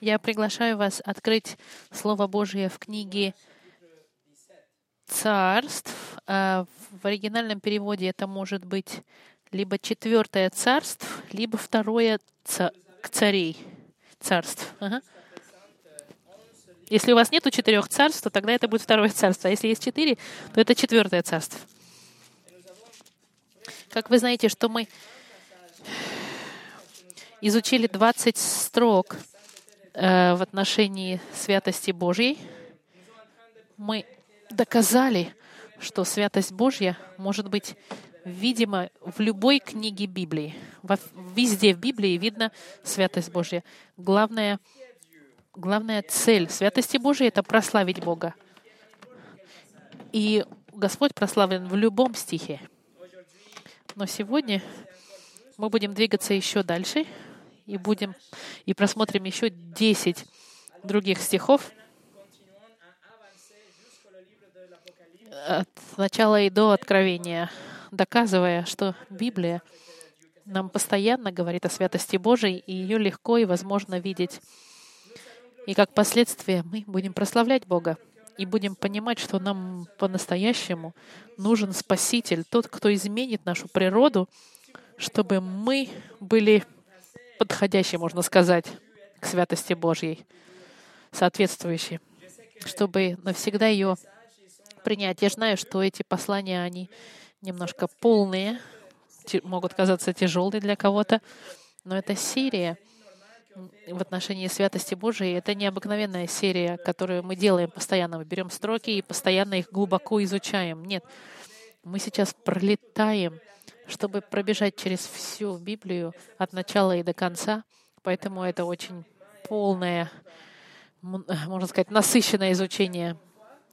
Я приглашаю вас открыть Слово Божье в книге царств. А в оригинальном переводе это может быть либо четвертое царство, либо второе ца- царей царств. Ага. Если у вас нету четырех царств, то тогда это будет второе царство. А если есть четыре, то это четвертое царство. Как вы знаете, что мы изучили 20 строк э, в отношении святости Божьей, мы доказали, что святость Божья может быть видима в любой книге Библии. Везде в Библии видно святость Божья. Главная, главная цель святости Божьей — это прославить Бога. И Господь прославлен в любом стихе. Но сегодня мы будем двигаться еще дальше и будем и просмотрим еще 10 других стихов от начала и до Откровения, доказывая, что Библия нам постоянно говорит о святости Божией, и ее легко и возможно видеть. И как последствие мы будем прославлять Бога и будем понимать, что нам по-настоящему нужен Спаситель, тот, кто изменит нашу природу, чтобы мы были подходящие, можно сказать, к святости Божьей, соответствующие, чтобы навсегда ее принять. Я знаю, что эти послания, они немножко полные, могут казаться тяжелые для кого-то, но это серия — в отношении святости Божией. Это необыкновенная серия, которую мы делаем постоянно. Мы берем строки и постоянно их глубоко изучаем. Нет, мы сейчас пролетаем, чтобы пробежать через всю Библию от начала и до конца. Поэтому это очень полное, можно сказать, насыщенное изучение.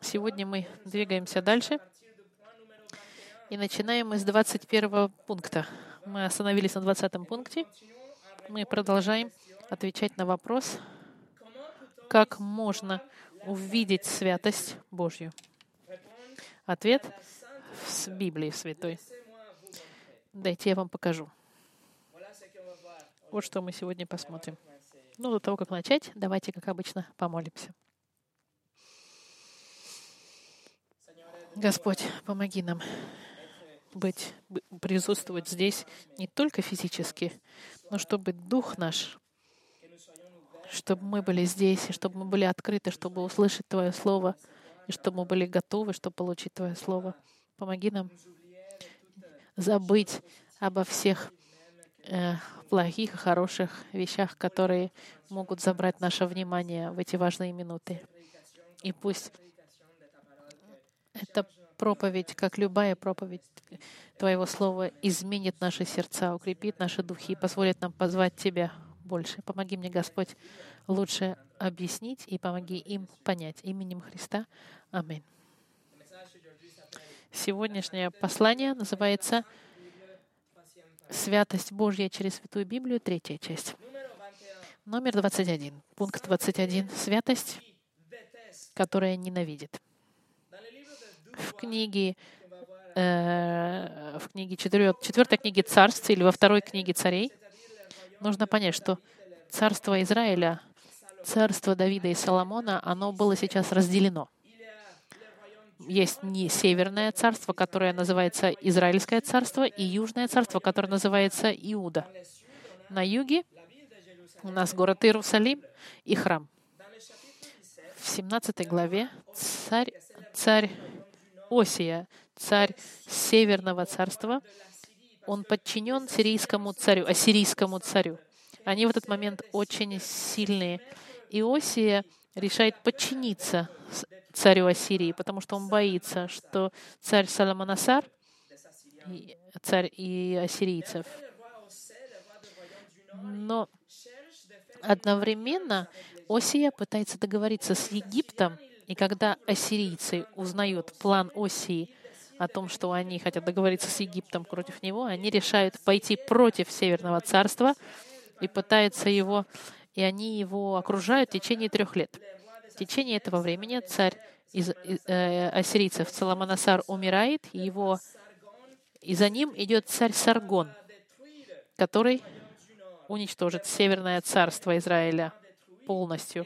Сегодня мы двигаемся дальше. И начинаем мы с 21 пункта. Мы остановились на 20 пункте. Мы продолжаем отвечать на вопрос, как можно увидеть святость Божью. Ответ с Библии Святой. Дайте я вам покажу. Вот что мы сегодня посмотрим. Ну, до того, как начать, давайте, как обычно, помолимся. Господь, помоги нам быть, присутствовать здесь не только физически, но чтобы Дух наш чтобы мы были здесь, и чтобы мы были открыты, чтобы услышать Твое Слово, и чтобы мы были готовы, чтобы получить Твое Слово. Помоги нам забыть обо всех э, плохих и хороших вещах, которые могут забрать наше внимание в эти важные минуты. И пусть эта проповедь, как любая проповедь Твоего Слова, изменит наши сердца, укрепит наши духи и позволит нам позвать Тебя больше. Помоги мне, Господь, лучше объяснить и помоги им понять. Именем Христа. Аминь. Сегодняшнее послание называется «Святость Божья через Святую Библию», третья часть. Номер 21, пункт 21. Святость, которая ненавидит. В книге э, в книге четвертой, четвертой книге царств или во второй книге царей нужно понять, что царство Израиля, царство Давида и Соломона, оно было сейчас разделено. Есть не северное царство, которое называется Израильское царство, и южное царство, которое называется Иуда. На юге у нас город Иерусалим и храм. В 17 главе царь, царь Осия, царь Северного царства, он подчинен сирийскому царю, ассирийскому царю. Они в этот момент очень сильные. Иосия решает подчиниться царю Ассирии, потому что он боится, что царь Саламанасар, царь и ассирийцев. Но одновременно Осия пытается договориться с Египтом, и когда ассирийцы узнают план Осии о том, что они хотят договориться с Египтом против него, они решают пойти против Северного царства и пытаются его, и они его окружают в течение трех лет. Течение этого времени царь из э, ассирийцев Саламанасар умирает, его, и за ним идет царь Саргон, который уничтожит Северное царство Израиля. полностью.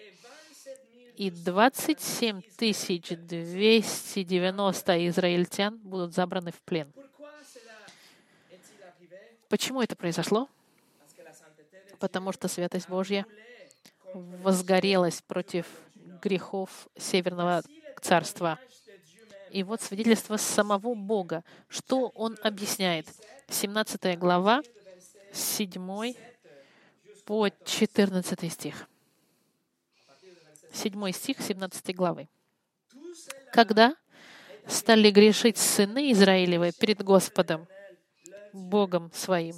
И 27 290 израильтян будут забраны в плен. Почему это произошло? Потому что святость Божья возгорелась против грехов Северного Царства. И вот свидетельство самого Бога. Что Он объясняет? 17 глава, 7 по 14 стих. 7 стих 17 главы. Когда стали грешить сыны Израилевы перед Господом, Богом своим,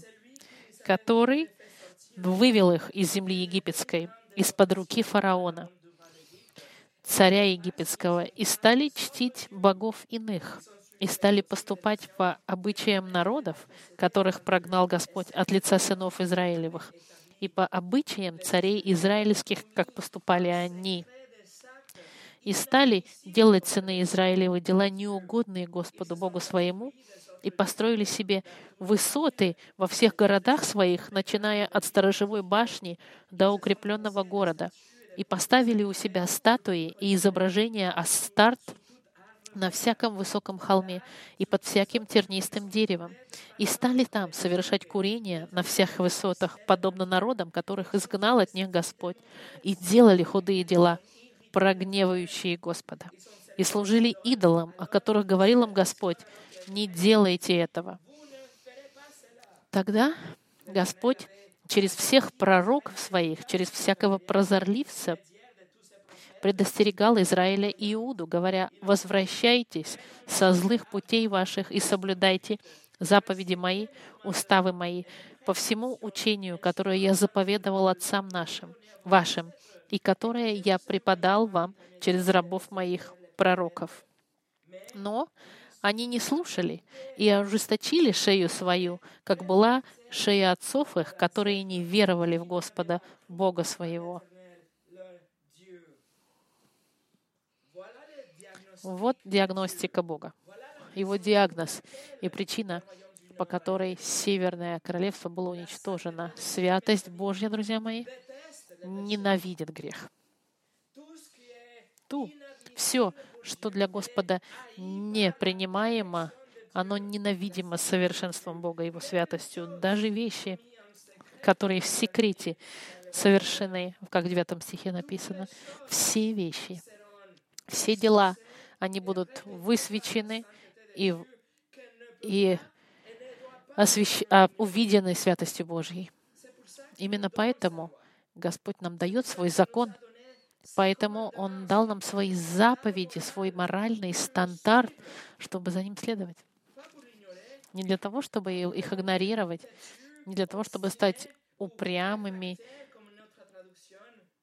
который вывел их из земли египетской, из-под руки фараона, царя египетского, и стали чтить богов иных, и стали поступать по обычаям народов, которых прогнал Господь от лица сынов Израилевых, и по обычаям царей израильских, как поступали они. И стали делать сыны Израилевы дела неугодные Господу Богу своему, и построили себе высоты во всех городах своих, начиная от сторожевой башни до укрепленного города, и поставили у себя статуи и изображения Астарт на всяком высоком холме и под всяким тернистым деревом, и стали там совершать курение на всех высотах, подобно народам, которых изгнал от них Господь, и делали худые дела, прогневающие Господа, и служили идолам, о которых говорил им Господь, не делайте этого. Тогда Господь через всех пророков своих, через всякого прозорливца предостерегал Израиля и Иуду, говоря, «Возвращайтесь со злых путей ваших и соблюдайте заповеди мои, уставы мои, по всему учению, которое я заповедовал отцам нашим, вашим, и которое я преподал вам через рабов моих пророков». Но они не слушали и ожесточили шею свою, как была шея отцов их, которые не веровали в Господа, Бога своего. Вот диагностика Бога. Его диагноз и причина, по которой Северное Королевство было уничтожено. Святость Божья, друзья мои, ненавидит грех. Ту, все, что для Господа непринимаемо, оно ненавидимо совершенством Бога, Его святостью. Даже вещи, которые в секрете совершены, как в 9 стихе написано, все вещи, все дела, они будут высвечены и, и освящ... а, увидены святостью Божьей. Именно поэтому Господь нам дает свой закон, Поэтому Он дал нам свои заповеди, свой моральный стандарт, чтобы за ним следовать. Не для того, чтобы их игнорировать, не для того, чтобы стать упрямыми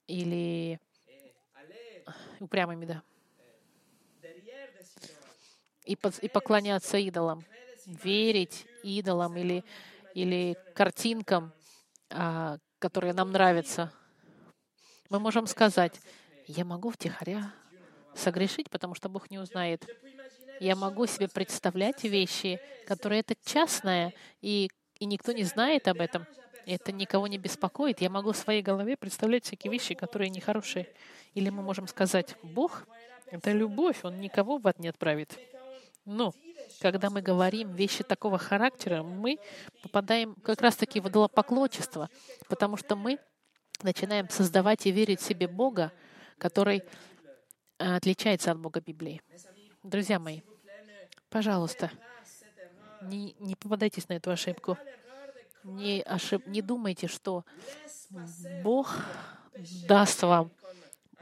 или упрямыми, да. И, под, и поклоняться идолам, верить идолам или, или картинкам, а, которые нам нравятся, мы можем сказать, я могу втихаря согрешить, потому что Бог не узнает. Я могу себе представлять вещи, которые это частное, и, и никто не знает об этом. Это никого не беспокоит. Я могу в своей голове представлять всякие вещи, которые нехорошие. Или мы можем сказать, Бог — это любовь, Он никого в ад не отправит. Но когда мы говорим вещи такого характера, мы попадаем как раз-таки в идолопоклончество, потому что мы начинаем создавать и верить себе Бога, который э, отличается от Бога Библии. Друзья мои, пожалуйста, не, не попадайтесь на эту ошибку. Не, ошиб, не думайте, что Бог даст вам,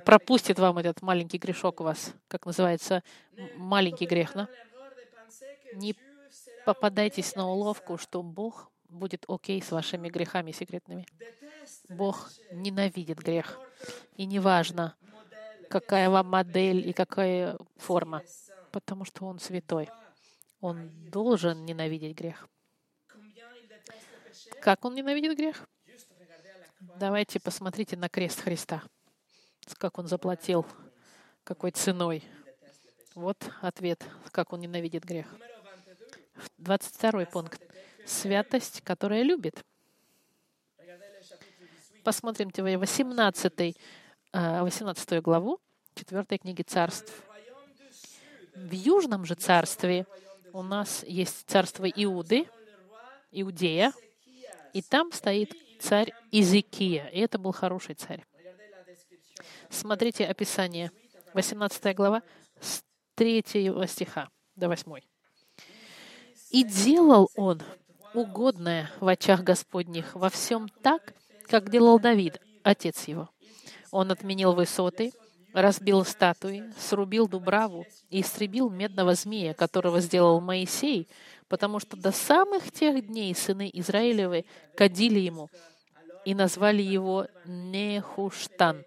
пропустит вам этот маленький грешок у вас, как называется, маленький грех. Да? Не попадайтесь на уловку, что Бог будет окей с вашими грехами секретными. Бог ненавидит грех. И неважно, какая вам модель и какая форма, потому что Он святой. Он должен ненавидеть грех. Как Он ненавидит грех? Давайте посмотрите на крест Христа. Как Он заплатил, какой ценой. Вот ответ, как Он ненавидит грех. 22 пункт. Святость, которая любит. Посмотрим 18 18 главу 4 книги царств. В Южном же царстве у нас есть царство Иуды, Иудея, и там стоит царь Изикия, и это был хороший царь. Смотрите описание, 18 глава, с 3 стиха до 8. «И делал он угодное в очах Господних во всем так, как делал Давид, отец его. Он отменил высоты, разбил статуи, срубил дубраву и истребил медного змея, которого сделал Моисей, потому что до самых тех дней сыны Израилевы кадили ему и назвали его Нехуштан.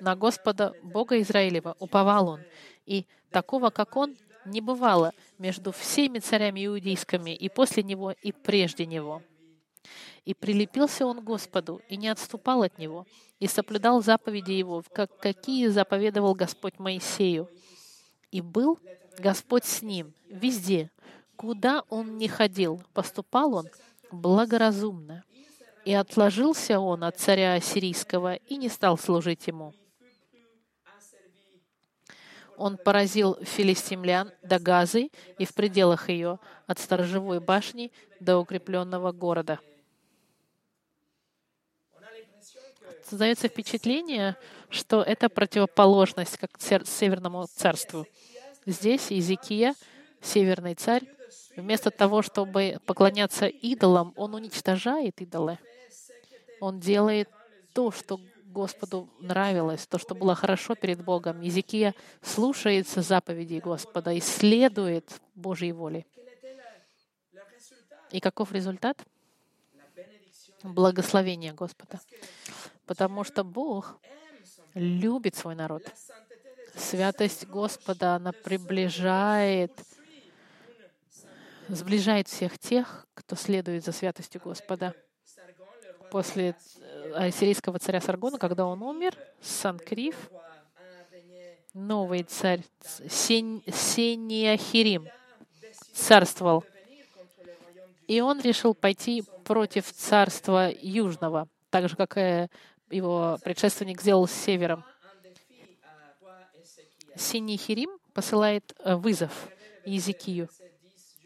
На Господа Бога Израилева уповал он, и такого, как он, не бывало между всеми царями иудейскими и после него, и прежде него. И прилепился он к Господу, и не отступал от него, и соблюдал заповеди его, как какие заповедовал Господь Моисею. И был Господь с ним везде, куда он не ходил, поступал он благоразумно. И отложился он от царя Ассирийского и не стал служить ему. Он поразил филистимлян до Газы и в пределах ее, от сторожевой башни до укрепленного города. Создается впечатление, что это противоположность как Северному царству. Здесь Иезекия, северный царь, вместо того, чтобы поклоняться идолам, он уничтожает идолы. Он делает то, что Господу нравилось, то, что было хорошо перед Богом. Езекия слушается заповедей Господа, исследует Божьей воли. И каков результат? Благословение Господа. Потому что Бог любит свой народ. Святость Господа, она приближает, сближает всех тех, кто следует за святостью Господа. После ассирийского царя Саргона, когда он умер, Санкриф, новый царь Сен... Сениахирим царствовал. И он решил пойти против царства Южного, так же, как и его предшественник сделал с севером. Синихирим посылает э, вызов Езекию.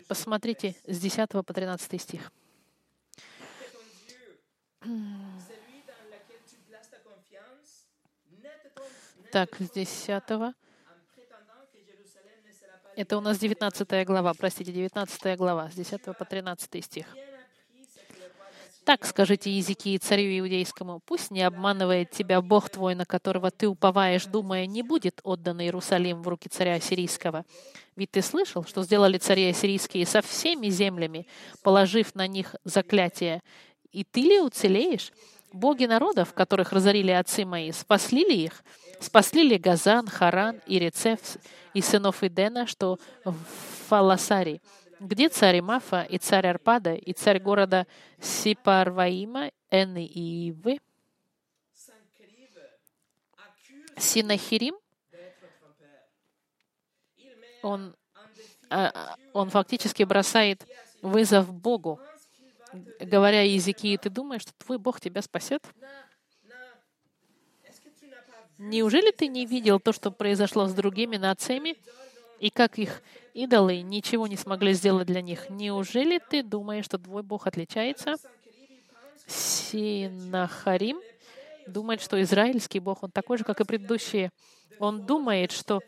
Посмотрите с 10 по 13 стих. Так, с 10. Это у нас 19 глава, простите, 19 глава, с 10 по 13 стих. Так скажите языки и царю иудейскому, пусть не обманывает тебя Бог твой, на которого ты уповаешь, думая, не будет отдан Иерусалим в руки царя Ассирийского. Ведь ты слышал, что сделали цари ассирийские со всеми землями, положив на них заклятие. И ты ли уцелеешь? Боги народов, которых разорили отцы мои, спасли ли их? Спасли ли Газан, Харан и Рецеф и сынов Идена, что в Фаласаре? Где царь Мафа и царь Арпада и царь города Сипарваима, Эны и Ивы? Синахирим, он, а, он фактически бросает вызов Богу, говоря языки, ты думаешь, что твой Бог тебя спасет? Неужели ты не видел то, что произошло с другими нациями, и как их идолы ничего не смогли сделать для них? Неужели ты думаешь, что твой Бог отличается? Синахарим думает, что израильский Бог, он такой же, как и предыдущие. Он думает, что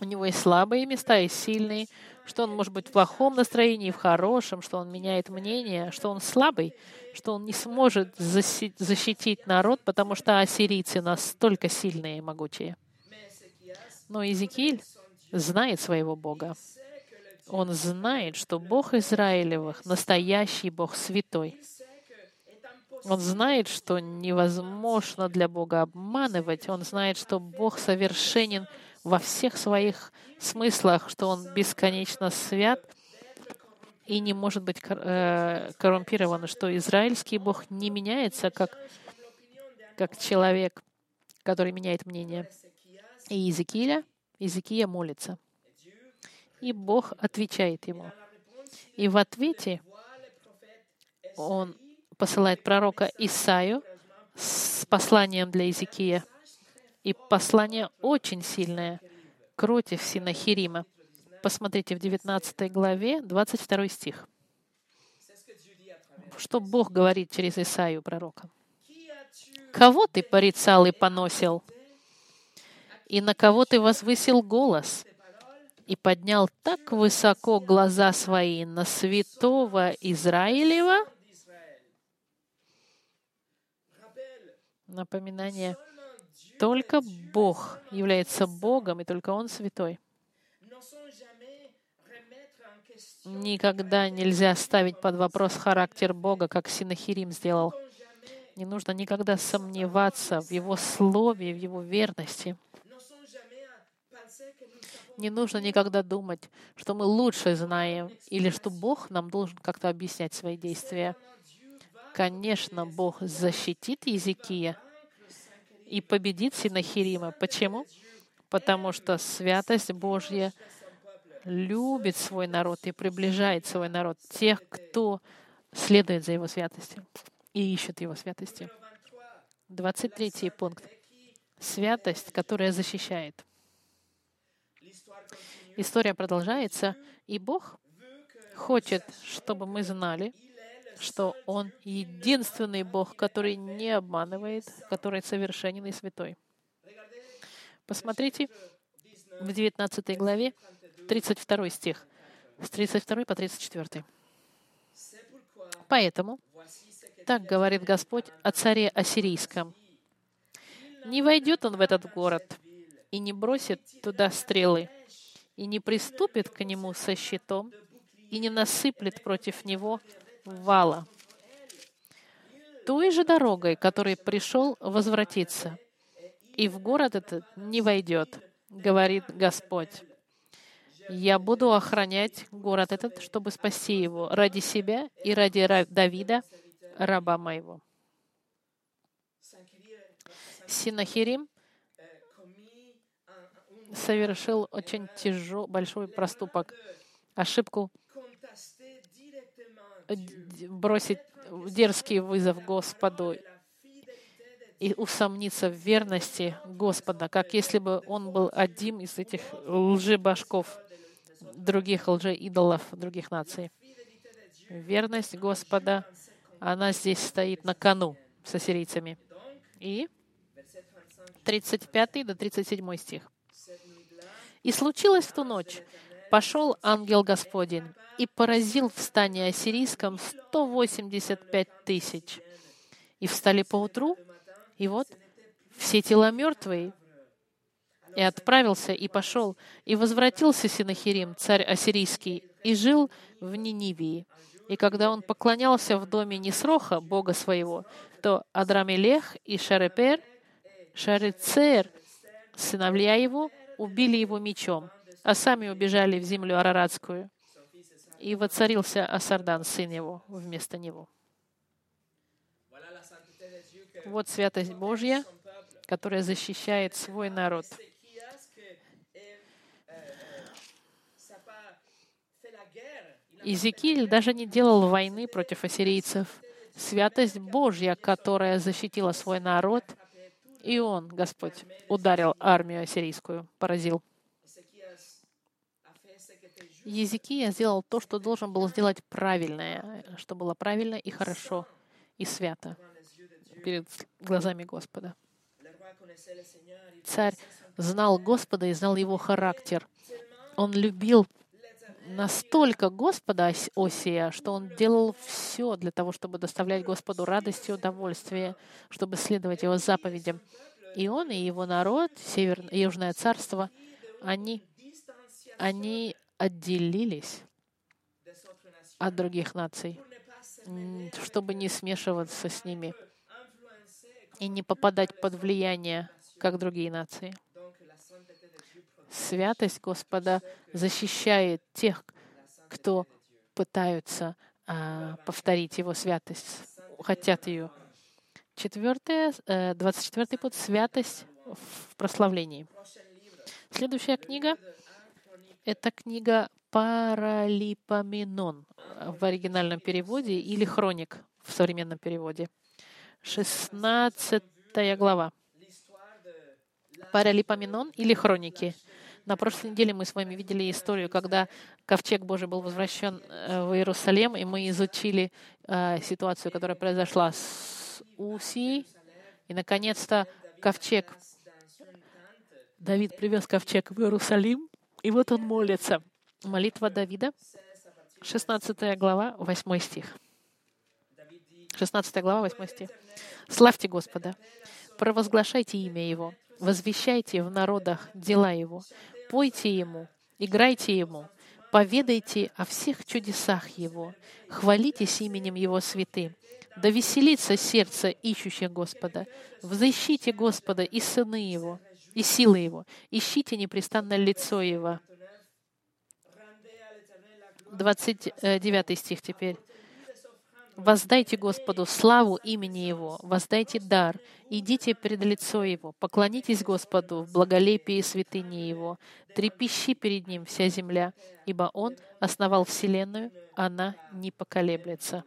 у него есть слабые места и сильные, что он может быть в плохом настроении, в хорошем, что он меняет мнение, что он слабый, что он не сможет защитить народ, потому что ассирийцы настолько сильные и могучие. Но Иезекииль знает своего Бога. Он знает, что Бог Израилевых — настоящий Бог святой. Он знает, что невозможно для Бога обманывать. Он знает, что Бог совершенен — во всех своих смыслах, что он бесконечно свят и не может быть э, коррумпирован, что израильский Бог не меняется как, как человек, который меняет мнение. И Иезекииля, Иезекия молится. И Бог отвечает ему. И в ответе он посылает пророка Исаю с посланием для Иезекия. И послание очень сильное против Синахирима. Посмотрите в 19 главе, 22 стих. Что Бог говорит через Исаию, пророка. «Кого ты порицал и поносил? И на кого ты возвысил голос?» и поднял так высоко глаза свои на святого Израилева, напоминание, только Бог является Богом, и только Он святой. Никогда нельзя ставить под вопрос характер Бога, как Синахирим сделал. Не нужно никогда сомневаться в Его слове, в Его верности. Не нужно никогда думать, что мы лучше знаем или что Бог нам должен как-то объяснять свои действия. Конечно, Бог защитит Езекия и победит Синахирима. Почему? Потому что святость Божья любит свой народ и приближает свой народ, тех, кто следует за его святостью и ищет его святости. 23 пункт. Святость, которая защищает. История продолжается, и Бог хочет, чтобы мы знали, что Он единственный Бог, который не обманывает, который совершенен и святой. Посмотрите в 19 главе 32 стих, с 32 по 34. Поэтому, так говорит Господь о царе Ассирийском, не войдет он в этот город и не бросит туда стрелы, и не приступит к нему со щитом, и не насыплет против него вала. Той же дорогой, которой пришел возвратиться, и в город этот не войдет, говорит Господь. Я буду охранять город этот, чтобы спасти его ради себя и ради Давида, раба моего. Синахирим совершил очень тяжелый, большой проступок, ошибку бросить дерзкий вызов Господу и усомниться в верности Господа, как если бы он был одним из этих лжебашков, других лжеидолов других наций. Верность Господа, она здесь стоит на кону с ассирийцами. И 35 до 37 стих. «И случилось в ту ночь, пошел ангел Господень и поразил в стане ассирийском 185 тысяч. И встали поутру, и вот все тела мертвые, и отправился, и пошел, и возвратился Синахирим, царь ассирийский, и жил в Нинивии. И когда он поклонялся в доме Несроха, бога своего, то Адрамелех и Шарепер, Шарецер, сыновья его, убили его мечом, а сами убежали в землю Араратскую. И воцарился Асардан, сын его, вместо него. Вот святость Божья, которая защищает свой народ. Иезекииль даже не делал войны против ассирийцев. Святость Божья, которая защитила свой народ, и он, Господь, ударил армию ассирийскую, поразил. Езекия сделал то, что должен был сделать правильное, что было правильно и хорошо, и свято перед глазами Господа. Царь знал Господа и знал его характер. Он любил настолько Господа Осия, что он делал все для того, чтобы доставлять Господу радость и удовольствие, чтобы следовать его заповедям. И он, и его народ, Северное, Южное царство, они, они отделились от других наций, чтобы не смешиваться с ними и не попадать под влияние, как другие нации. Святость Господа защищает тех, кто пытаются а, повторить Его святость, хотят ее. Четвертое, 24 э, путь — святость в прославлении. Следующая книга — это книга Паралипоменон в оригинальном переводе или Хроник в современном переводе. 16 глава. Паралипоменон или Хроники. На прошлой неделе мы с вами видели историю, когда ковчег Божий был возвращен э, в Иерусалим, и мы изучили э, ситуацию, которая произошла с Усией. И, наконец-то, ковчег. Давид привез ковчег в Иерусалим, и вот он молится. Молитва Давида, 16 глава, 8 стих. 16 глава, 8 стих. «Славьте Господа, провозглашайте имя Его, возвещайте в народах дела Его, пойте Ему, играйте Ему, поведайте о всех чудесах Его, хвалитесь именем Его святым, да веселится сердце ищущих Господа, взыщите Господа и сыны Его, и силы Его, ищите непрестанно лицо Его». 29 стих теперь. Воздайте Господу славу имени Его, воздайте дар, идите пред лицо Его, поклонитесь Господу в благолепии святыни Его, трепещи перед Ним вся земля, ибо Он основал вселенную, она не поколеблется.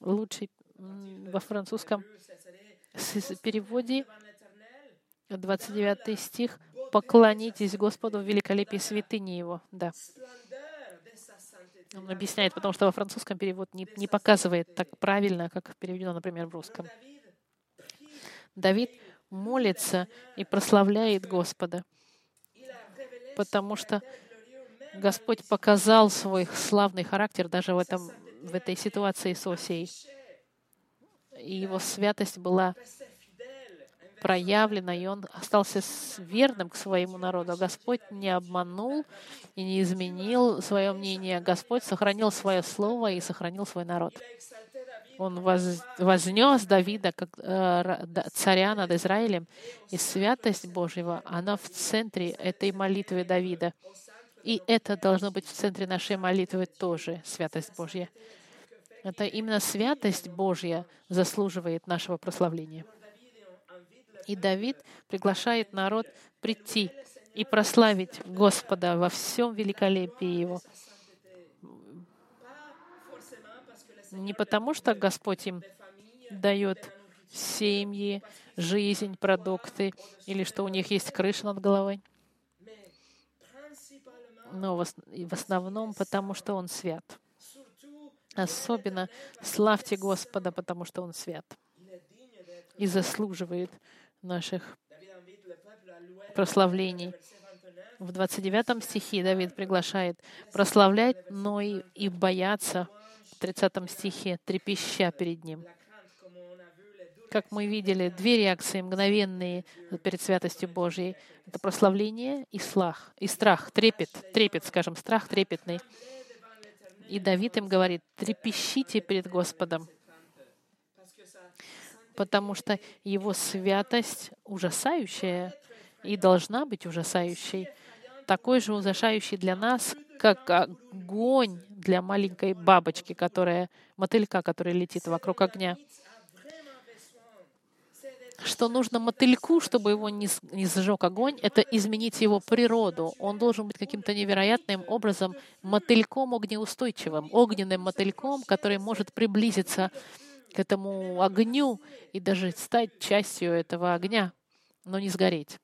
Лучший во французском переводе 29 стих «Поклонитесь Господу в великолепии святыни Его». Да. Он объясняет, потому что во французском перевод не, не показывает так правильно, как переведено, например, в русском. Давид молится и прославляет Господа, потому что Господь показал свой славный характер даже в, этом, в этой ситуации с Осией. И его святость была проявлено, и он остался верным к своему народу. Господь не обманул и не изменил свое мнение. Господь сохранил свое слово и сохранил свой народ. Он воз, вознес Давида как э, царя над Израилем, и святость Божьего, она в центре этой молитвы Давида. И это должно быть в центре нашей молитвы тоже, святость Божья. Это именно святость Божья заслуживает нашего прославления. И Давид приглашает народ прийти и прославить Господа во всем великолепии Его. Не потому, что Господь им дает семьи, жизнь, продукты, или что у них есть крыша над головой, но в основном потому, что Он свят. Особенно славьте Господа, потому что Он свят и заслуживает наших прославлений. В 29 стихе Давид приглашает прославлять, но и, и бояться. В 30 стихе трепеща перед Ним. Как мы видели, две реакции мгновенные перед святостью Божьей. Это прославление и слах, и страх, трепет, трепет, скажем, страх трепетный. И Давид им говорит, трепещите перед Господом потому что его святость ужасающая и должна быть ужасающей, такой же ужасающей для нас, как огонь для маленькой бабочки, которая, мотылька, которая летит вокруг огня. Что нужно мотыльку, чтобы его не, не сжег огонь, это изменить его природу. Он должен быть каким-то невероятным образом мотыльком огнеустойчивым, огненным мотыльком, который может приблизиться к этому огню и даже стать частью этого огня, но не сгореть.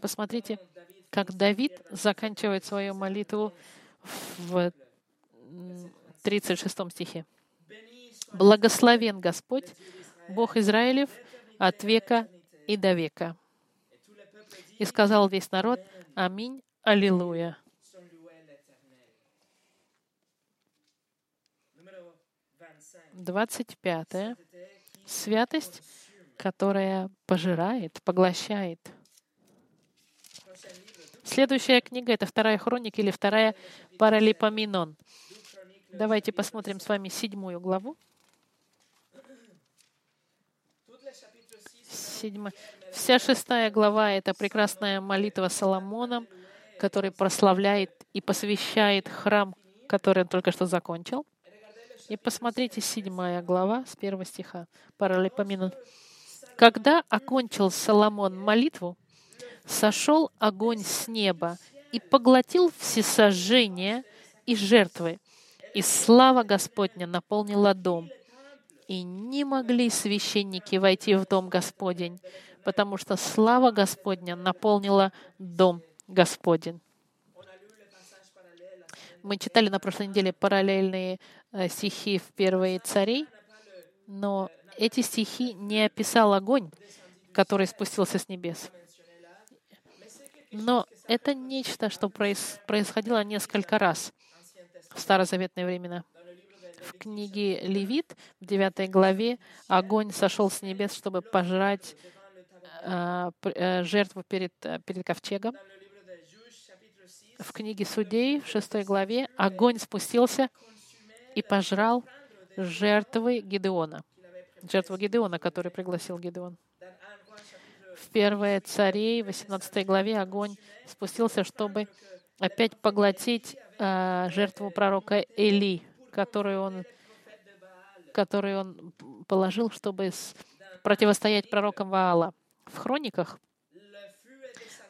Посмотрите, как Давид заканчивает свою молитву в 36 стихе. «Благословен Господь, Бог Израилев, от века и до века». И сказал весь народ, «Аминь, Аллилуйя». 25. Святость, которая пожирает, поглощает. Следующая книга — это вторая хроника или вторая Паралипоменон. Давайте посмотрим с вами седьмую главу. Седьмая. Вся шестая глава — это прекрасная молитва Соломона, который прославляет и посвящает храм, который он только что закончил. И посмотрите, седьмая глава с первого стиха, паралипоменон. Когда окончил Соломон молитву, сошел огонь с неба и поглотил всесожжения и жертвы, И слава Господня наполнила дом. И не могли священники войти в дом Господень, потому что слава Господня наполнила дом Господень. Мы читали на прошлой неделе параллельные э, стихи в первые царей, но эти стихи не описал огонь, который спустился с небес. Но это нечто, что происходило несколько раз в старозаветные времена. В книге Левит, в 9 главе, огонь сошел с небес, чтобы пожрать э, э, жертву перед, э, перед ковчегом. В книге Судей, в 6 главе, огонь спустился и пожрал жертвы Гедеона. Жертву Гедеона, который пригласил Гедеон. В 1 Царей, 18 главе, огонь спустился, чтобы опять поглотить э, жертву пророка Эли, которую он, которую он положил, чтобы противостоять пророкам Ваала. В хрониках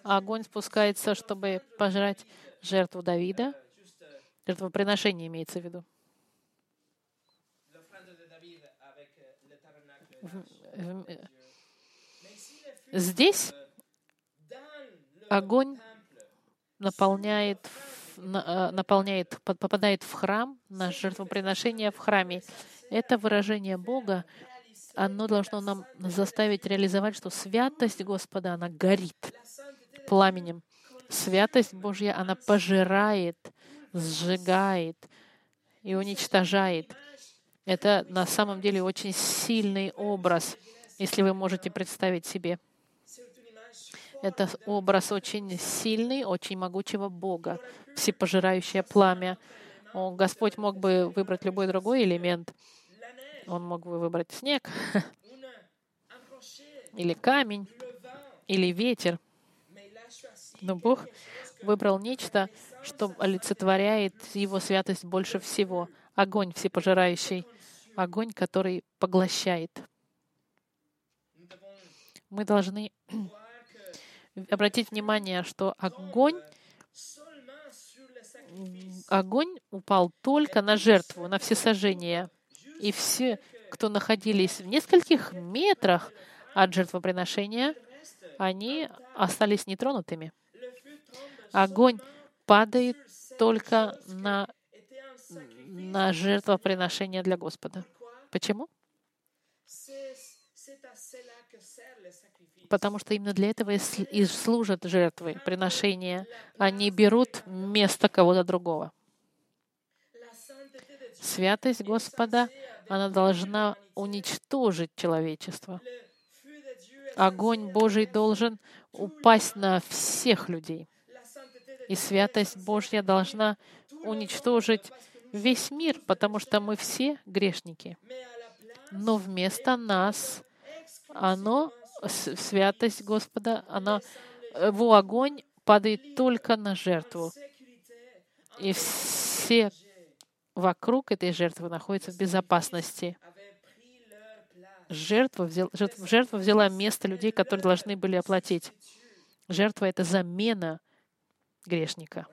огонь спускается, чтобы пожрать жертву Давида. Жертвоприношение имеется в виду. Здесь огонь наполняет, наполняет, попадает в храм, на жертвоприношение в храме. Это выражение Бога, оно должно нам заставить реализовать, что святость Господа, она горит пламенем. Святость Божья, она пожирает, сжигает и уничтожает. Это на самом деле очень сильный образ, если вы можете представить себе. Это образ очень сильный, очень могучего Бога, всепожирающее пламя. Господь мог бы выбрать любой другой элемент. Он мог бы выбрать снег, или камень, или ветер. Но Бог выбрал нечто, что олицетворяет Его святость больше всего. Огонь всепожирающий огонь, который поглощает. Мы должны обратить внимание, что огонь, огонь упал только на жертву, на все сожжения. И все, кто находились в нескольких метрах от жертвоприношения, они остались нетронутыми. Огонь падает только на на жертвоприношение для Господа. Почему? Потому что именно для этого и служат жертвы, приношения. Они берут место кого-то другого. Святость Господа, она должна уничтожить человечество. Огонь Божий должен упасть на всех людей. И святость Божья должна уничтожить весь мир, потому что мы все грешники. Но вместо нас оно, святость Господа, она, его огонь падает только на жертву. И все вокруг этой жертвы находятся в безопасности. Жертва, взял, жертва, жертва взяла место людей, которые должны были оплатить. Жертва — это замена грешника.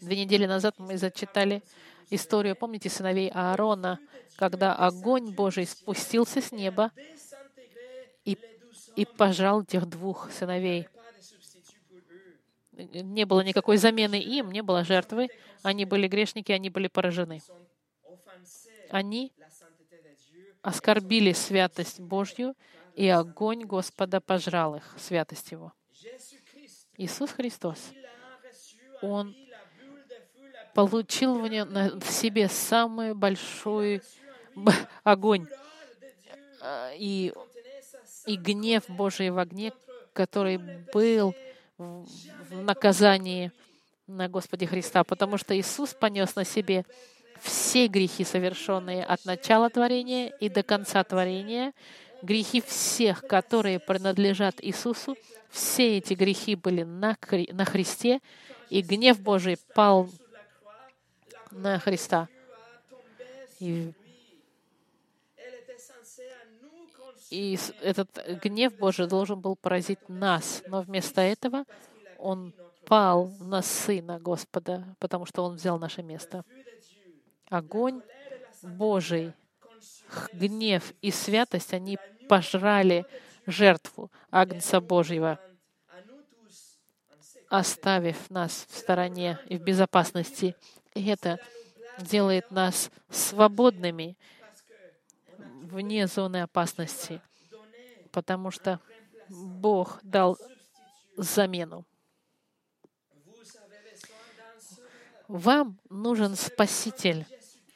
Две недели назад мы зачитали историю, помните, сыновей Аарона, когда огонь Божий спустился с неба и, и пожал тех двух сыновей. Не было никакой замены им, не было жертвы. Они были грешники, они были поражены. Они оскорбили святость Божью, и огонь Господа пожрал их, святость Его. Иисус Христос, Он получил в, нем, в себе самый большой огонь а, и, и гнев Божий в огне, который был в наказании на Господе Христа, потому что Иисус понес на себе все грехи, совершенные от начала творения и до конца творения, грехи всех, которые принадлежат Иисусу, все эти грехи были на, на Христе, и гнев Божий пал на Христа. И, и этот гнев Божий должен был поразить нас, но вместо этого он пал на Сына Господа, потому что Он взял наше место. огонь Божий, гнев и святость, они пожрали жертву Агнца Божьего, оставив нас в стороне и в безопасности. И это делает нас свободными вне зоны опасности, потому что Бог дал замену. Вам нужен Спаситель,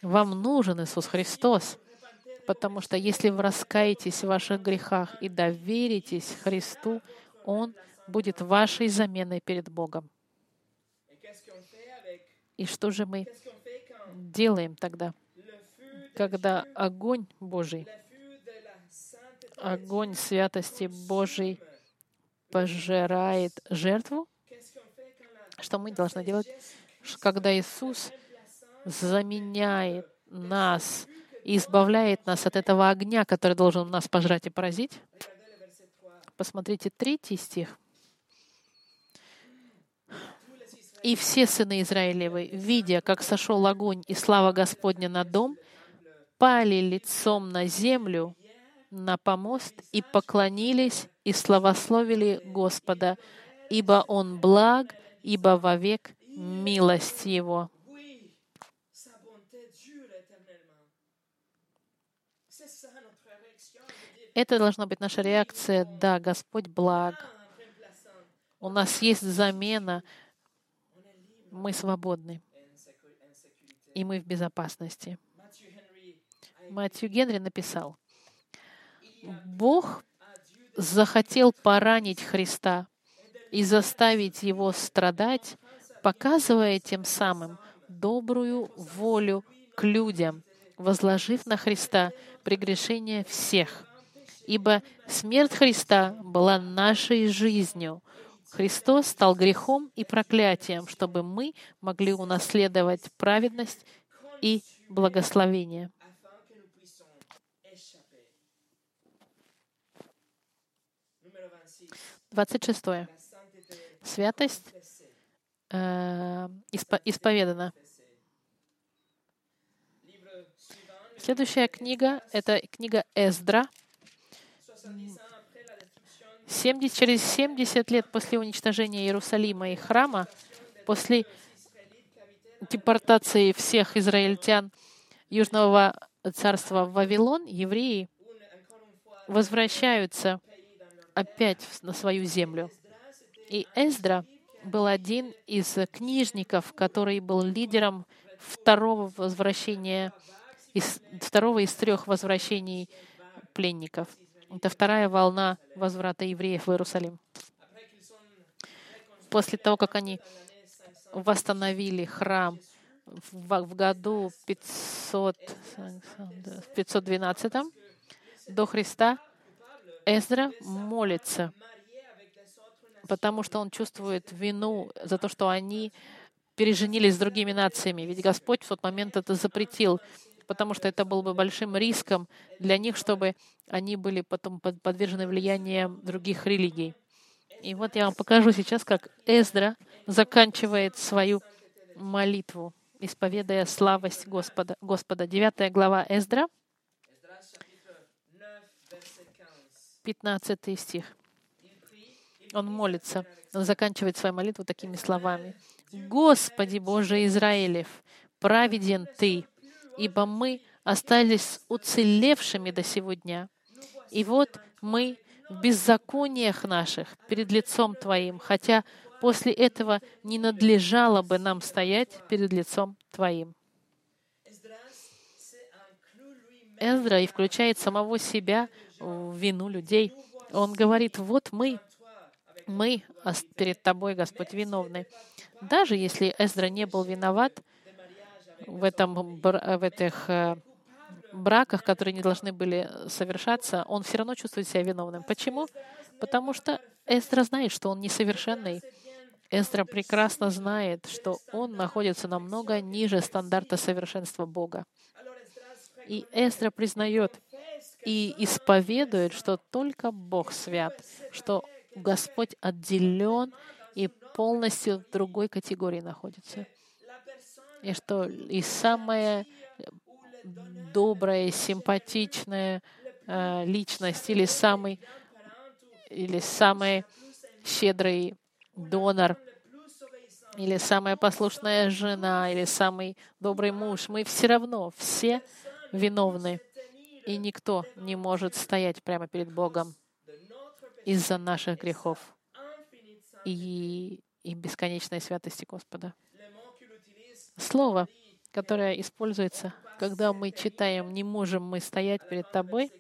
вам нужен Иисус Христос, потому что если вы раскаетесь в ваших грехах и доверитесь Христу, Он будет вашей заменой перед Богом. И что же мы делаем тогда, когда огонь Божий, огонь святости Божий пожирает жертву? Что мы должны делать? Когда Иисус заменяет нас и избавляет нас от этого огня, который должен нас пожрать и поразить. Посмотрите третий стих. И все сыны Израилевы, видя, как сошел огонь и слава Господня на дом, пали лицом на землю, на помост и поклонились и славословили Господа, ибо Он благ, ибо вовек милость Его. Это должна быть наша реакция. Да, Господь благ. У нас есть замена. Мы свободны. И мы в безопасности. Матью Генри написал, Бог захотел поранить Христа и заставить его страдать, показывая тем самым добрую волю к людям, возложив на Христа прегрешение всех. Ибо смерть Христа была нашей жизнью. Христос стал грехом и проклятием, чтобы мы могли унаследовать праведность и благословение. Двадцать шестое. Святость э, испо- исповедана. Следующая книга — это книга Эздра, 70, через 70 лет после уничтожения Иерусалима и храма, после депортации всех израильтян Южного царства в Вавилон, евреи возвращаются опять на свою землю. И Эздра был один из книжников, который был лидером второго возвращения, из, второго из трех возвращений пленников — это вторая волна возврата евреев в Иерусалим. После того, как они восстановили храм в, в году 500, 512 до Христа, Эзра молится, потому что он чувствует вину за то, что они переженились с другими нациями. Ведь Господь в тот момент это запретил потому что это был бы большим риском для них, чтобы они были потом подвержены влиянию других религий. И вот я вам покажу сейчас, как Эздра заканчивает свою молитву, исповедая славость Господа. Господа. 9 глава Эздра, 15 стих. Он молится, он заканчивает свою молитву такими словами. «Господи Боже Израилев, праведен Ты, ибо мы остались уцелевшими до сего дня. И вот мы в беззакониях наших перед лицом Твоим, хотя после этого не надлежало бы нам стоять перед лицом Твоим. Эздра и включает самого себя вину людей. Он говорит, вот мы, мы перед Тобой, Господь, виновны. Даже если Эздра не был виноват, в, этом, в этих э, браках, которые не должны были совершаться, он все равно чувствует себя виновным. Почему? Потому что Эстра знает, что он несовершенный. Эстра прекрасно знает, что он находится намного ниже стандарта совершенства Бога. И Эстра признает и исповедует, что только Бог свят, что Господь отделен и полностью в другой категории находится и что и самое добрая, симпатичная э, личность или самый или самый щедрый донор, или самая послушная жена, или самый добрый муж. Мы все равно все виновны, и никто не может стоять прямо перед Богом из-за наших грехов и, и бесконечной святости Господа. Слово, которое используется, когда мы читаем «Не можем мы стоять перед Тобой»,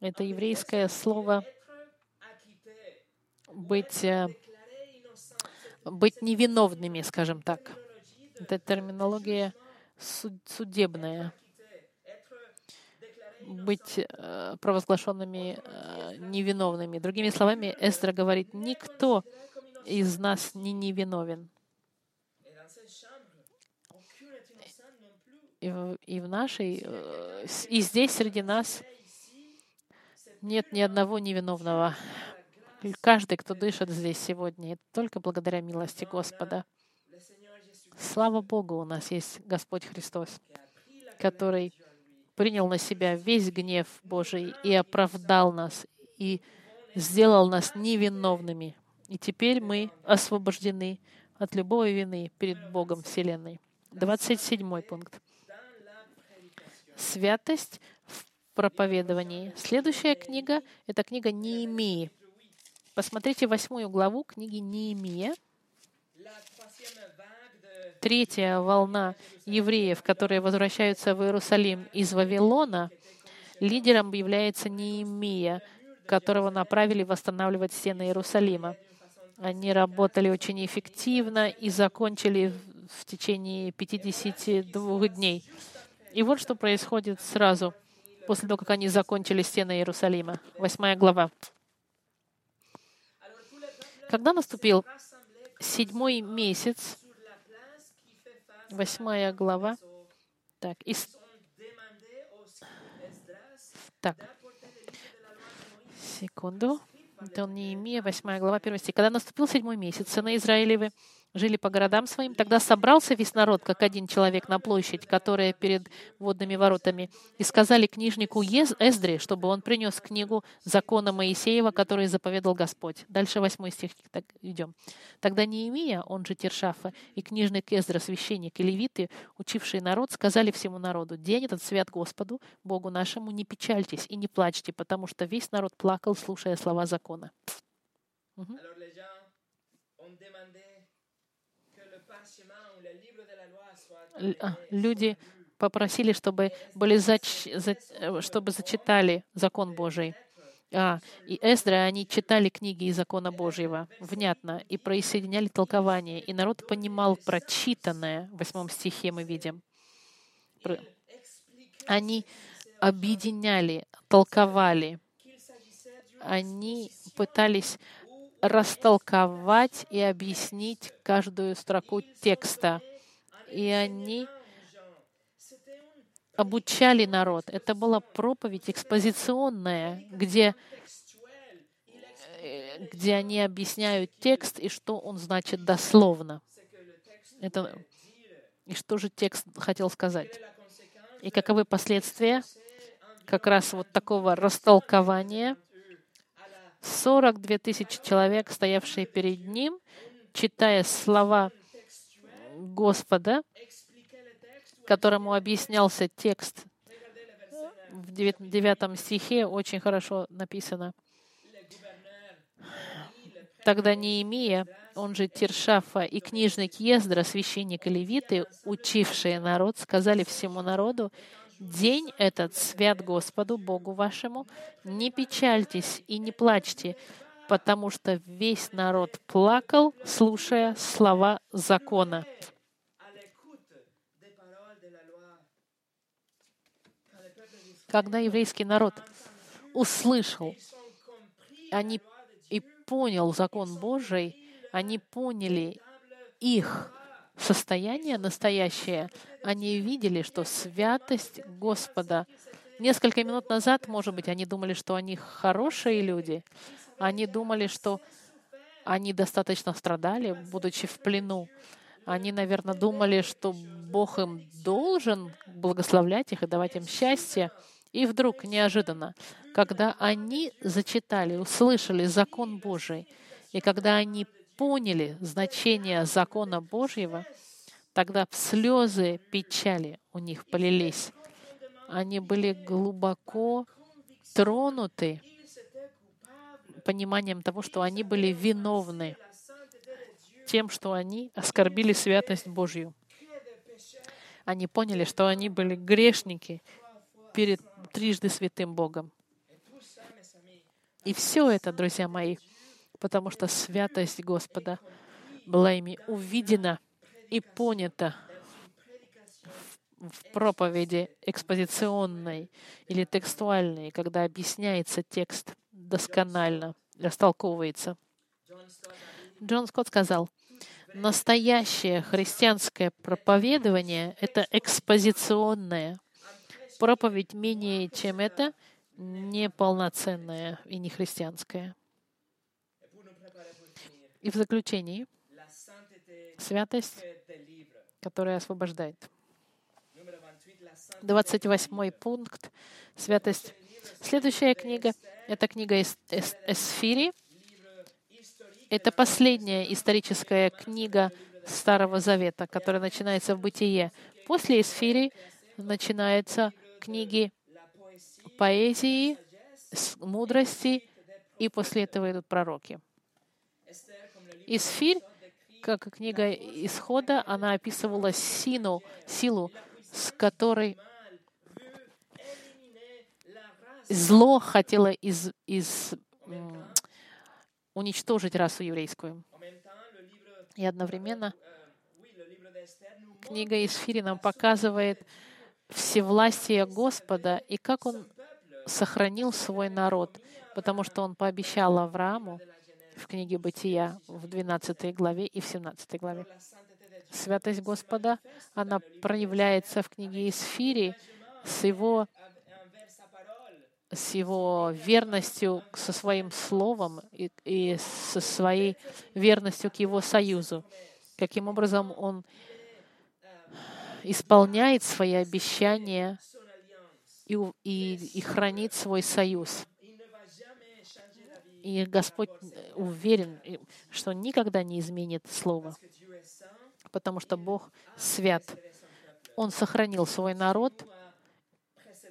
это еврейское слово быть, э, быть невиновными, скажем так. Это терминология судебная. Быть э, провозглашенными э, невиновными. Другими словами, Эстра говорит, никто из нас не невиновен. И в, и в нашей, и здесь среди нас нет ни одного невиновного. Каждый, кто дышит здесь сегодня, это только благодаря милости Господа. Слава Богу, у нас есть Господь Христос, который принял на себя весь гнев Божий и оправдал нас, и сделал нас невиновными. И теперь мы освобождены от любой вины перед Богом Вселенной. 27 пункт. Святость в проповедовании. Следующая книга — это книга Неемии. Посмотрите восьмую главу книги Неемия. Третья волна евреев, которые возвращаются в Иерусалим из Вавилона, лидером является Неемия, которого направили восстанавливать стены Иерусалима. Они работали очень эффективно и закончили в течение 52 дней. И вот что происходит сразу — после того, как они закончили стены Иерусалима. Восьмая глава. Когда наступил седьмой месяц, восьмая глава, так, и, так, секунду, это он не имея, восьмая глава, первый стих. Когда наступил седьмой месяц, сыны Израилевы жили по городам своим. Тогда собрался весь народ, как один человек, на площадь, которая перед водными воротами, и сказали книжнику Эздре, чтобы он принес книгу закона Моисеева, который заповедал Господь. Дальше восьмой стих так, идем. Тогда Неемия, он же Тершафа, и книжник Эздра, священник и левиты, учившие народ, сказали всему народу, «День этот свят Господу, Богу нашему, не печальтесь и не плачьте, потому что весь народ плакал, слушая слова закона». Угу. Люди попросили, чтобы, были зач... за... Э, чтобы зачитали закон Божий. А, и Эздра, они читали книги из закона Божьего внятно и присоединяли толкование. И народ понимал прочитанное. В восьмом стихе мы видим. Они объединяли, толковали. Они пытались растолковать и объяснить каждую строку текста. И они обучали народ. Это была проповедь экспозиционная, где, э, где они объясняют текст и что он значит дословно. Это, и что же текст хотел сказать. И каковы последствия как раз вот такого растолкования — 42 тысячи человек, стоявшие перед ним, читая слова Господа, которому объяснялся текст в девятом стихе, очень хорошо написано. Тогда Неемия, он же Тиршафа, и книжник Ездра, священник и левиты, учившие народ, сказали всему народу, День этот свят Господу, Богу вашему. Не печальтесь и не плачьте, потому что весь народ плакал, слушая слова закона. Когда еврейский народ услышал, они и понял закон Божий, они поняли их состояние настоящее, они видели, что святость Господа. Несколько минут назад, может быть, они думали, что они хорошие люди. Они думали, что они достаточно страдали, будучи в плену. Они, наверное, думали, что Бог им должен благословлять их и давать им счастье. И вдруг, неожиданно, когда они зачитали, услышали закон Божий, и когда они поняли значение закона Божьего, тогда слезы печали у них полились. Они были глубоко тронуты пониманием того, что они были виновны тем, что они оскорбили святость Божью. Они поняли, что они были грешники перед трижды святым Богом. И все это, друзья мои, потому что святость Господа была ими увидена и понята в проповеди экспозиционной или текстуальной, когда объясняется текст досконально, растолковывается. Джон Скотт сказал, настоящее христианское проповедование — это экспозиционное. Проповедь менее, чем это, неполноценная и не христианская. И в заключении святость, которая освобождает. 28 пункт — святость. Следующая книга — это книга Эсфири. Это последняя историческая книга Старого Завета, которая начинается в Бытие. После Эсфири начинаются книги поэзии, мудрости, и после этого идут пророки. Исфирь, как книга Исхода, она описывала сину, силу, с которой зло хотело из, из, уничтожить расу еврейскую. И одновременно книга Исфири нам показывает всевластие Господа и как Он сохранил свой народ, потому что Он пообещал Аврааму в книге Бытия в 12 главе и в 17 главе. Святость Господа, она проявляется в книге Исфири с его с его верностью со своим словом и, и со своей верностью к его союзу. Каким образом он исполняет свои обещания и, и, и хранит свой союз. И Господь уверен, что никогда не изменит слово, потому что Бог свят. Он сохранил свой народ —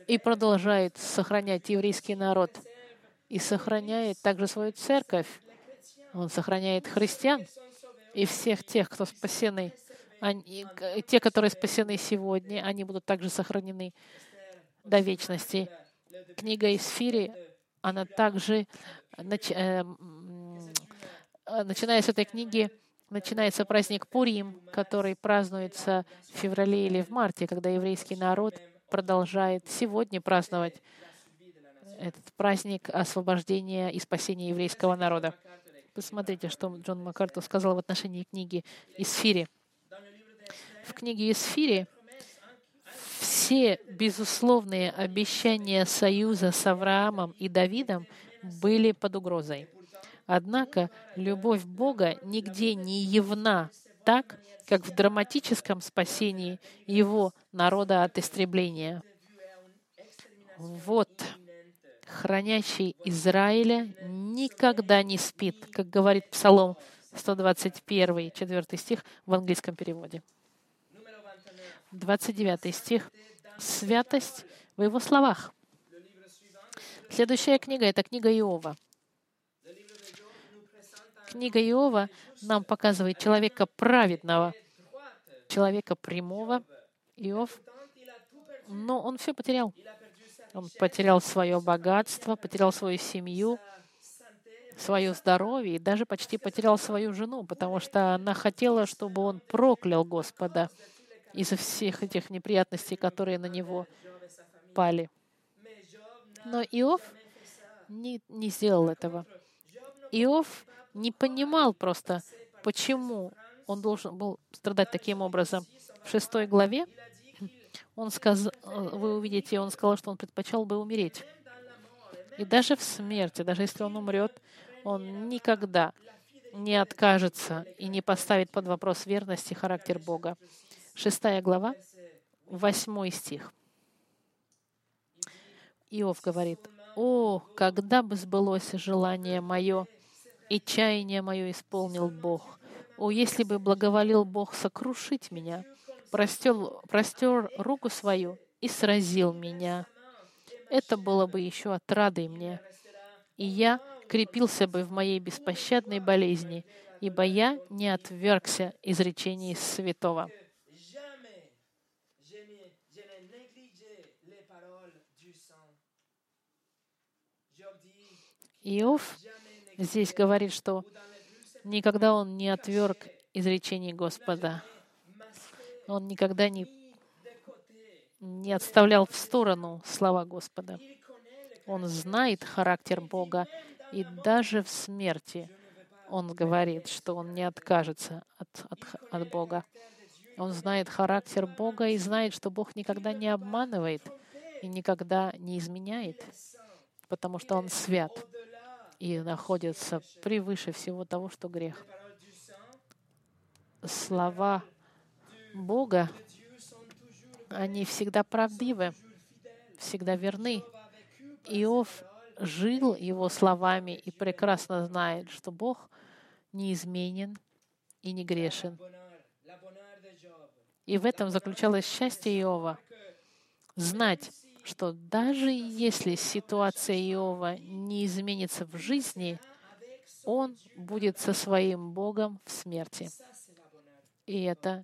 и продолжает сохранять еврейский народ и сохраняет также свою церковь. Он сохраняет христиан и всех тех, кто спасены. Они, те, которые спасены сегодня, они будут также сохранены до вечности. Книга Исфири, она также, нач, э, начиная с этой книги, начинается праздник Пурим, который празднуется в феврале или в марте, когда еврейский народ продолжает сегодня праздновать этот праздник освобождения и спасения еврейского народа. Посмотрите, что Джон Маккарту сказал в отношении книги Исфири. В книге Исфири все безусловные обещания союза с Авраамом и Давидом были под угрозой. Однако любовь Бога нигде не явна так, как в драматическом спасении его народа от истребления. Вот, хранящий Израиля никогда не спит, как говорит Псалом 121, 4 стих в английском переводе. 29 стих. Святость в его словах. Следующая книга — это книга Иова. Книга Иова нам показывает человека праведного, человека прямого, Иов, но он все потерял. Он потерял свое богатство, потерял свою семью, свое здоровье и даже почти потерял свою жену, потому что она хотела, чтобы он проклял Господа из-за всех этих неприятностей, которые на него пали. Но Иов не, не сделал этого. Иов не понимал просто, почему он должен был страдать таким образом. В шестой главе он сказал, вы увидите, он сказал, что он предпочел бы умереть. И даже в смерти, даже если он умрет, он никогда не откажется и не поставит под вопрос верности характер Бога. Шестая глава, восьмой стих. Иов говорит, «О, когда бы сбылось желание мое, и чаяние мое исполнил Бог! О, если бы благоволил Бог сокрушить меня, простер, простер руку свою и сразил меня, это было бы еще отрадой мне, и я крепился бы в моей беспощадной болезни, ибо я не отвергся изречений святого». Иов здесь говорит, что никогда он не отверг изречений Господа. Он никогда не, не отставлял в сторону слова Господа. Он знает характер Бога, и даже в смерти он говорит, что он не откажется от, от, от Бога. Он знает характер Бога и знает, что Бог никогда не обманывает и никогда не изменяет, потому что Он свят и находится превыше всего того, что грех. Слова Бога, они всегда правдивы, всегда верны. Иов жил его словами и прекрасно знает, что Бог неизменен и не грешен. И в этом заключалось счастье Иова. Знать, что даже если ситуация Иова не изменится в жизни, он будет со своим Богом в смерти. И это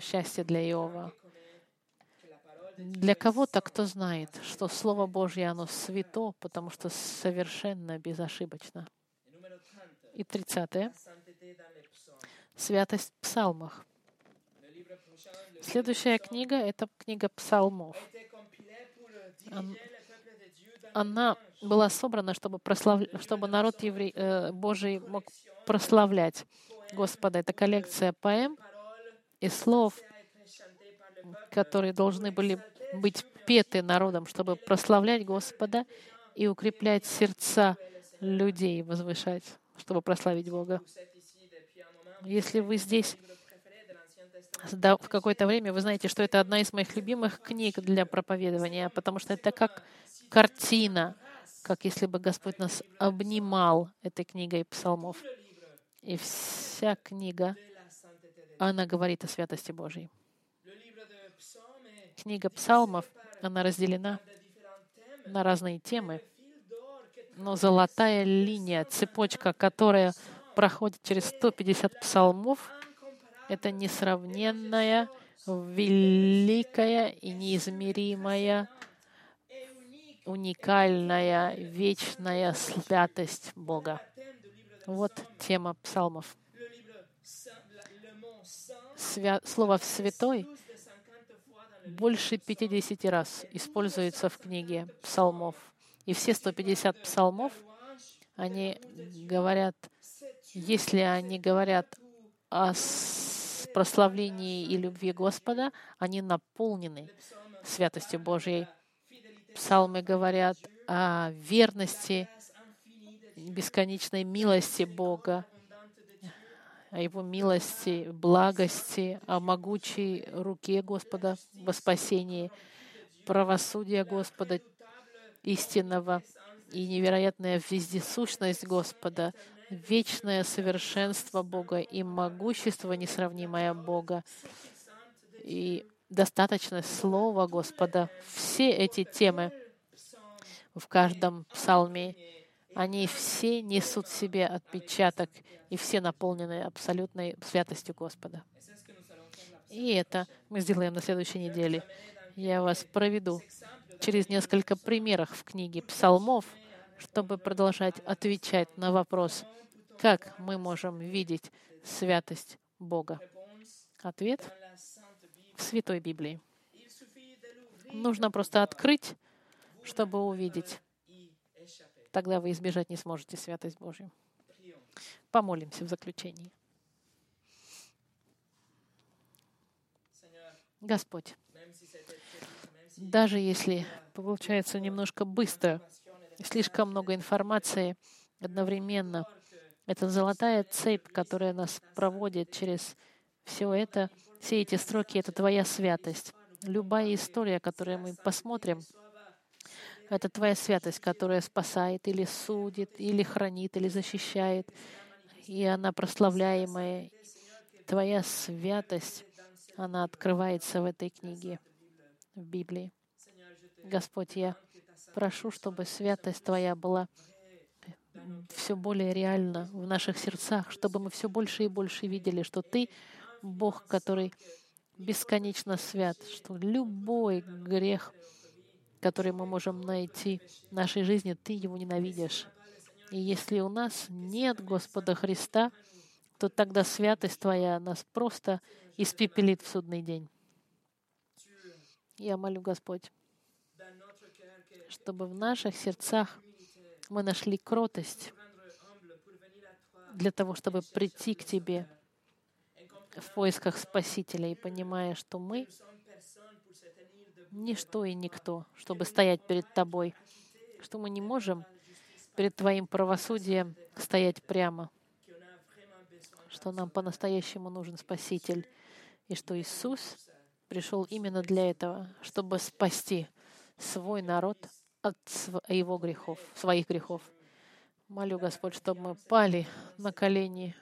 счастье для Иова. Для кого-то, кто знает, что Слово Божье, оно свято, потому что совершенно безошибочно. И тридцатое. Святость в псалмах. Следующая книга — это книга псалмов она была собрана, чтобы, прослав... чтобы народ еврей, э, Божий мог прославлять Господа. Это коллекция поэм и слов, которые должны были быть петы народом, чтобы прославлять Господа и укреплять сердца людей, возвышать, чтобы прославить Бога. Если вы здесь в какое-то время, вы знаете, что это одна из моих любимых книг для проповедования, потому что это как картина, как если бы Господь нас обнимал этой книгой псалмов. И вся книга, она говорит о святости Божьей. Книга псалмов, она разделена на разные темы, но золотая линия, цепочка, которая проходит через 150 псалмов, это несравненная, великая и неизмеримая, уникальная, вечная святость Бога. Вот тема псалмов. Свя... Слово «святой» больше 50 раз используется в книге псалмов. И все 150 псалмов, они говорят, если они говорят о прославлении и любви Господа, они наполнены святостью Божьей. Псалмы говорят о верности, бесконечной милости Бога, о Его милости, благости, о могучей руке Господа во спасении, правосудия Господа истинного и невероятная вездесущность Господа, вечное совершенство Бога и могущество несравнимое Бога и достаточность Слова Господа. Все эти темы в каждом псалме, они все несут в себе отпечаток, и все наполнены абсолютной святостью Господа. И это мы сделаем на следующей неделе. Я вас проведу через несколько примеров в книге псалмов, чтобы продолжать отвечать на вопрос, как мы можем видеть святость Бога. Ответ в Святой Библии. Нужно просто открыть, чтобы увидеть. Тогда вы избежать не сможете святость Божью. Помолимся в заключении. Господь, даже если получается немножко быстро, слишком много информации одновременно, это золотая цепь, которая нас проводит через все это, Все эти строки — это Твоя святость. Любая история, которую мы посмотрим, это Твоя святость, которая спасает или судит, или хранит, или защищает. И она прославляемая. Твоя святость, она открывается в этой книге, в Библии. Господь, я прошу, чтобы святость Твоя была все более реальна в наших сердцах, чтобы мы все больше и больше видели, что Ты — Бог, который бесконечно свят, что любой грех, который мы можем найти в нашей жизни, Ты его ненавидишь. И если у нас нет Господа Христа, то тогда святость Твоя нас просто испепелит в судный день. Я молю, Господь, чтобы в наших сердцах мы нашли кротость для того, чтобы прийти к Тебе в поисках Спасителя и понимая, что мы ничто и никто, чтобы стоять перед Тобой, что мы не можем перед Твоим правосудием стоять прямо, что нам по-настоящему нужен Спаситель, и что Иисус пришел именно для этого, чтобы спасти свой народ от его грехов, своих грехов. Молю, Господь, чтобы мы пали на колени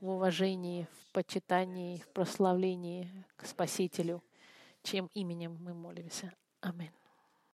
в уважении, в почитании, в прославлении к Спасителю, чем именем мы молимся. Аминь.